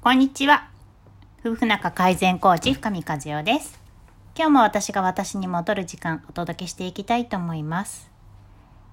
こんにちは。夫婦仲改善コーチ深見和代です。今日も私が私に戻る時間お届けしていきたいと思います。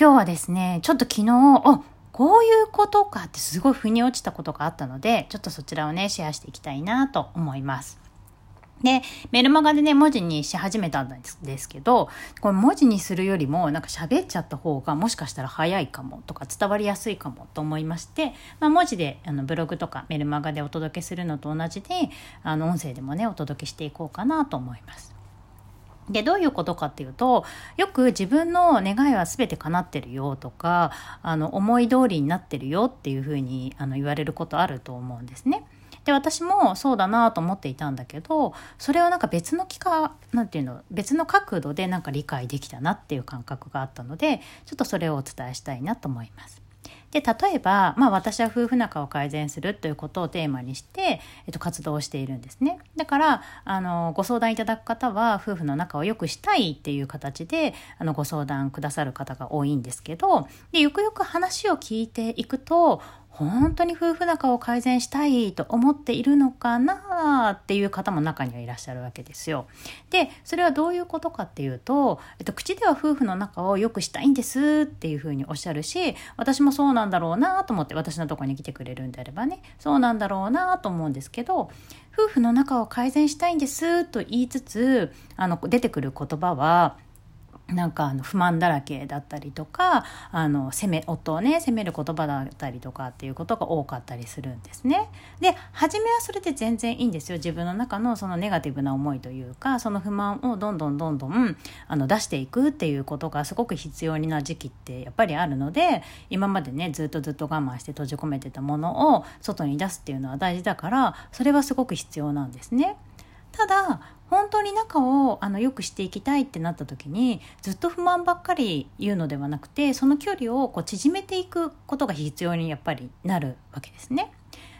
今日はですね、ちょっと昨日、あ、こういうことかってすごい腑に落ちたことがあったので、ちょっとそちらをね、シェアしていきたいなと思います。で、メルマガでね、文字にし始めたんですけど、これ文字にするよりも、なんか喋っちゃった方がもしかしたら早いかもとか伝わりやすいかもと思いまして、まあ、文字であのブログとかメルマガでお届けするのと同じで、あの音声でもね、お届けしていこうかなと思います。で、どういうことかっていうと、よく自分の願いは全て叶ってるよとか、あの、思い通りになってるよっていうふうにあの言われることあると思うんですね。で私もそうだなと思っていたんだけどそれをなんか別の機会なんていうの別の角度でなんか理解できたなっていう感覚があったのでちょっとそれをお伝えしたいなと思います。で例えば、まあ、私は夫婦仲を改善するということをテーマにして、えっと、活動をしているんですねだからあのご相談いただく方は夫婦の仲を良くしたいっていう形であのご相談くださる方が多いんですけどでよくよく話を聞いていくと本当に夫婦仲を改善したいと思っているのかなっていう方も中にはいらっしゃるわけですよ。でそれはどういうことかっていうと、えっと、口では夫婦の仲を良くしたいんですっていうふうにおっしゃるし私もそうなんだろうなと思って私のとこに来てくれるんであればねそうなんだろうなと思うんですけど夫婦の仲を改善したいんですと言いつつあの出てくる言葉はなんかあの不満だらけだったりとかあの責め夫をね責める言葉だったりとかっていうことが多かったりするんですね。で初めはそれで全然いいんですよ自分の中のそのネガティブな思いというかその不満をどんどんどんどんあの出していくっていうことがすごく必要な時期ってやっぱりあるので今までねずっとずっと我慢して閉じ込めてたものを外に出すっていうのは大事だからそれはすごく必要なんですね。ただ本当に仲をあのよくしていきたいってなった時にずっと不満ばっかり言うのではなくてその距離をこう縮めていくことが必要にやっぱりなるわけですね。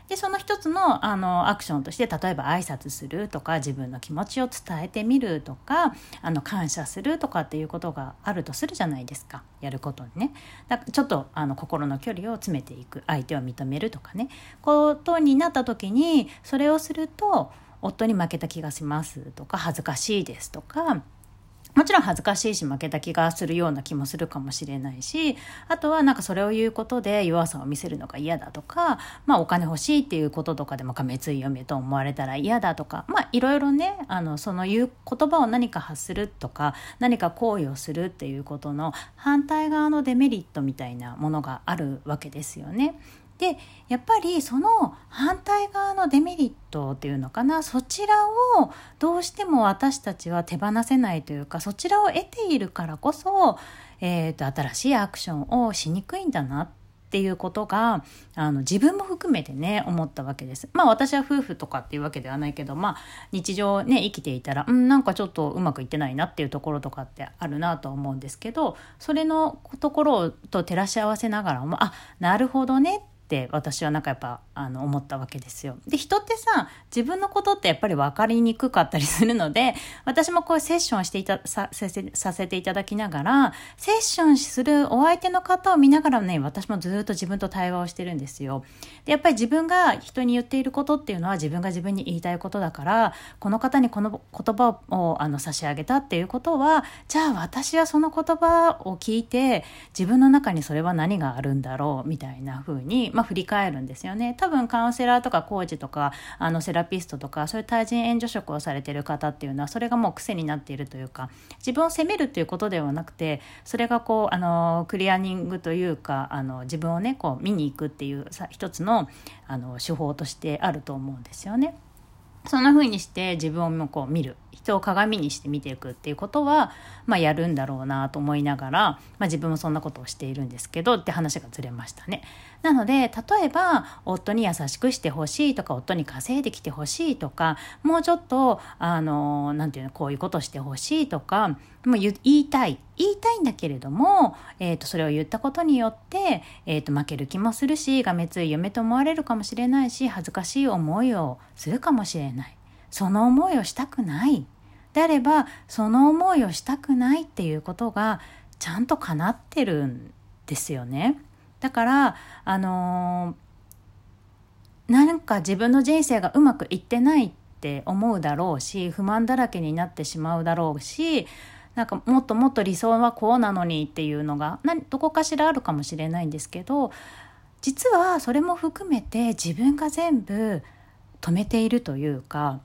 でその一つのあのアクションとして例えば挨拶するとか自分の気持ちを伝えてみるとかあの感謝するとかっていうことがあるとするじゃないですか。やることにね。だちょっとあの心の距離を詰めていく。相手を認めるとかね。ことになった時にそれをすると夫に負けた気がしますとか恥ずかしいですとかもちろん恥ずかしいし負けた気がするような気もするかもしれないしあとはなんかそれを言うことで弱さを見せるのが嫌だとか、まあ、お金欲しいっていうこととかでもめつい嫁と思われたら嫌だとかまあいろいろねあのその言う言葉を何か発するとか何か行為をするっていうことの反対側のデメリットみたいなものがあるわけですよね。でやっぱりその反対側のデメリットっていうのかなそちらをどうしても私たちは手放せないというかそちらを得ているからこそ、えーと、新しいアクションをしにくいんだなっていうことがあの自分も含めてね思ったわけです。まあ私は夫婦とかっていうわけではないけどまあ日常ね生きていたらうんなんかちょっとうまくいってないなっていうところとかってあるなと思うんですけどそれのところと照らし合わせながらもあなるほどねって私はなんかやっぱあの思ったわけですよ。で人ってさ自分のことってやっぱり分かりにくかったりするので 私もこういうセッションしていたさせさせていただきながらセッションするお相手の方を見ながらね私もずっと自分と対話をしてるんですよ。でやっぱり自分が人に言っていることっていうのは自分が自分に言いたいことだからこの方にこの言葉をあの差し上げたっていうことはじゃあ私はその言葉を聞いて自分の中にそれは何があるんだろうみたいな風にまあ、振り返るんですよね多分カウンセラーとかコーチとかあのセラピストとかそういう対人援助職をされてる方っていうのはそれがもう癖になっているというか自分を責めるっていうことではなくてそれがこうあのクリアニングというかあの自分をねこう見に行くっていうさ一つのあの手法としてあると思うんですよね。そんな風にして自分をもこう見る。人を鏡にして見ていくっていうことは、まあ、やるんだろうなと思いながら、まあ、自分もそんなことをしているんですけどって話がずれましたね。なので例えば夫に優しくしてほしいとか夫に稼いできてほしいとかもうちょっとあのなんていうのこういうことしてほしいとかもう言いたい。言いたいんだけれども、えー、とそれを言ったことによって、えー、と負ける気もするしがめつい嫁と思われるかもしれないし恥ずかしい思いをするかもしれない。その思いをしたくないであればその思いをしたくないっていうことがちゃんと叶ってるんですよね。だからあのなんか自分の人生がうまくいってないって思うだろうし不満だらけになってしまうだろうしなんかもっともっと理想はこうなのにっていうのがどこかしらあるかもしれないんですけど実はそれも含めて自分が全部止めているというか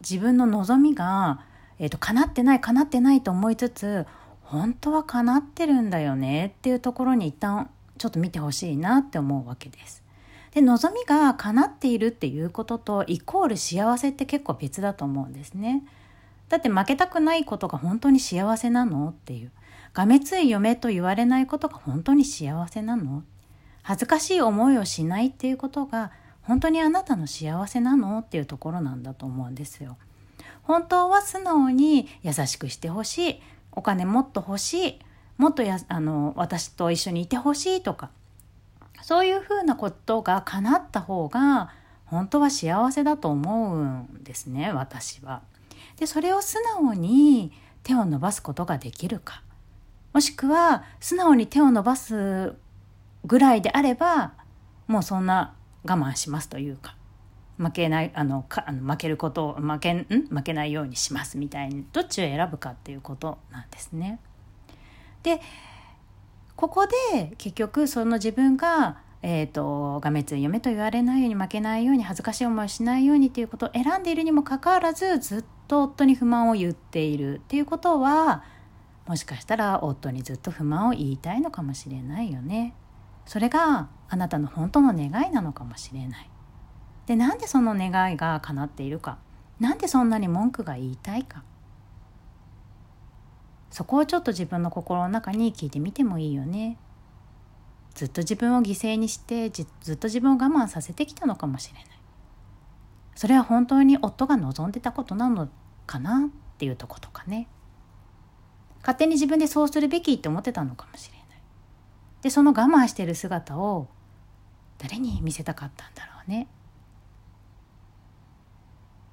自分の望みが、えーと、叶ってない叶ってないと思いつつ本当は叶ってるんだよねっていうところに一旦ちょっと見てほしいなって思うわけです。で望みが叶っているっていうこととイコール幸せって結構別だと思うんですね。だって負けたくないことが本当に幸せなのっていう。がめつい嫁と言われないことが本当に幸せなの恥ずかしい思いをしないっていうことが本当にあなたの幸せなの？っていうところなんだと思うんですよ。本当は素直に優しくしてほしい。お金もっと欲しい。もっとやあの私と一緒にいてほしいとか。そういうふうなことが叶った方が本当は幸せだと思うんですね私は。でそれを素直に手を伸ばすことができるか。もしくは素直に手を伸ばすぐらいであればもうそんな我慢しますというか負けないあのかあの負けることを負けん負けないようにしますみたいにどっちを選ぶかっていうことなんですね。でここで結局その自分がえーと、がめつい嫁と言われないように負けないように恥ずかしい思いをしないようにっていうことを選んでいるにもかかわらずずっと夫に不満を言っているっていうことはもしかしたら夫にずっと不満を言いたいのかもしれないよね。それがあなたの本当の願いなのかもしれない。でなんでその願いが叶っているか。なんでそんなに文句が言いたいか。そこをちょっと自分の心の中に聞いてみてもいいよね。ずっと自分を犠牲にしてずっと自分を我慢させてきたのかもしれない。それは本当に夫が望んでたことなのかなっていうとことかね。勝手に自分でそうするべきって思ってたのかもしれない。でその我慢してる姿を誰に見せたかったんだろうね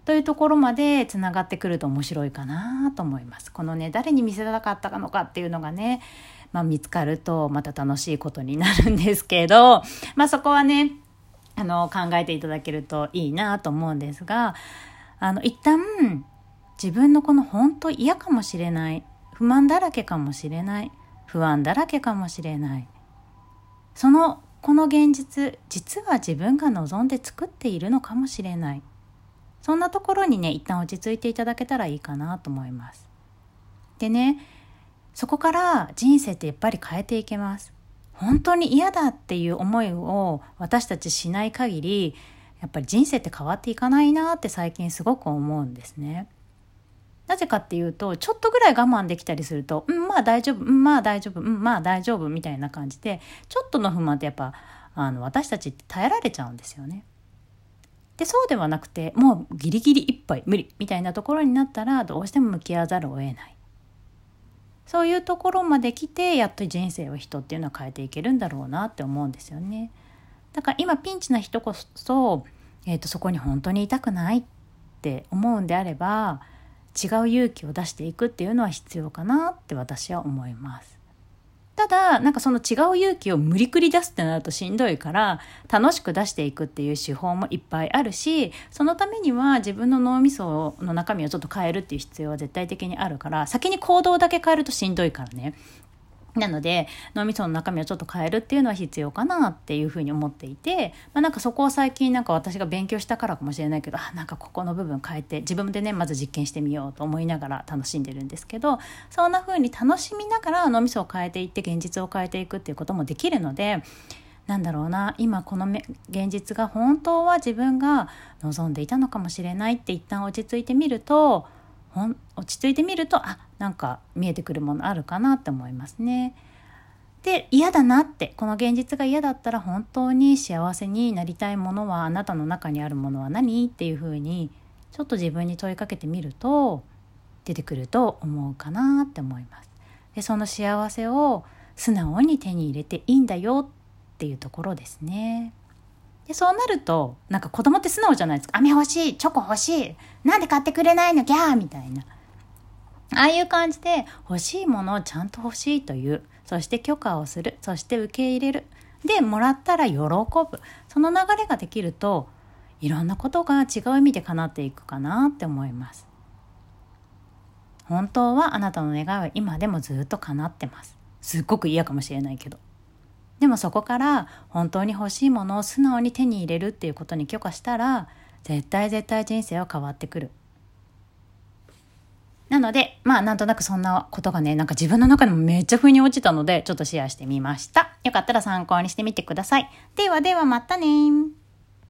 というところまでつながってくると面白いかなと思います。このね誰に見せたかったのかっていうのがねまあ、見つかるとまた楽しいことになるんですけど、まあ、そこはねあの考えていただけるといいなと思うんですがあの一旦自分のこの本当嫌かもしれない不満だらけかもしれない不安だらけかもしれないそのこの現実実は自分が望んで作っているのかもしれないそんなところにね一旦落ち着いていただけたらいいかなと思いますでねそこから人生ってやっぱり変えていけます。本当に嫌だっていう思いを私たちしない限り、やっぱり人生って変わっていかないなって最近すごく思うんですね。なぜかっていうと、ちょっとぐらい我慢できたりすると、うん、まあ大丈夫、うん、まあ大丈夫、うん、まあ大丈夫みたいな感じで、ちょっとの不満ってやっぱ、あの、私たちって耐えられちゃうんですよね。で、そうではなくて、もうギリギリ一杯無理みたいなところになったら、どうしても向き合わざるを得ない。そういうところまで来てやっと人生を人っていうのは変えていけるんだろうなって思うんですよね。だから今ピンチな人こそ、えーと、そこに本当にいたくないって思うんであれば違う勇気を出していくっていうのは必要かなって私は思います。ただ、なんかその違う勇気を無理くり出すってなるとしんどいから、楽しく出していくっていう手法もいっぱいあるし、そのためには自分の脳みその中身をちょっと変えるっていう必要は絶対的にあるから、先に行動だけ変えるとしんどいからね。なので脳みその中身をちょっと変えるっていうのは必要かなっていうふうに思っていて、まあ、なんかそこを最近なんか私が勉強したからかもしれないけどあなんかここの部分変えて自分でねまず実験してみようと思いながら楽しんでるんですけどそんな風に楽しみながら脳みそを変えていって現実を変えていくっていうこともできるのでなんだろうな今この現実が本当は自分が望んでいたのかもしれないって一旦落ち着いてみるとほん落ち着いてみるとあなんか見えてくるものあるかなって思いますね。で嫌だなってこの現実が嫌だったら本当に幸せになりたいものはあなたの中にあるものは何っていうふうにちょっと自分に問いかけてみると出てくると思うかなって思います。でその幸せを素直に手に入れていいんだよっていうところですね。でそうなるとなんか子供って素直じゃないですか飴欲しいチョコ欲しいなんで買ってくれないのギャーみたいなああいう感じで欲しいものをちゃんと欲しいというそして許可をするそして受け入れるで、もらったら喜ぶ。その流れができると、いろんなことが違う意味で叶っていくかなって思います。本当はあなたの願いは今でもずっと叶ってます。すっごく嫌かもしれないけど。でもそこから本当に欲しいものを素直に手に入れるっていうことに許可したら絶対絶対人生は変わってくる。なので、まあなんとなくそんなことがね、なんか自分の中でもめっちゃ腑に落ちたので、ちょっとシェアしてみました。よかったら参考にしてみてください。ではではまたね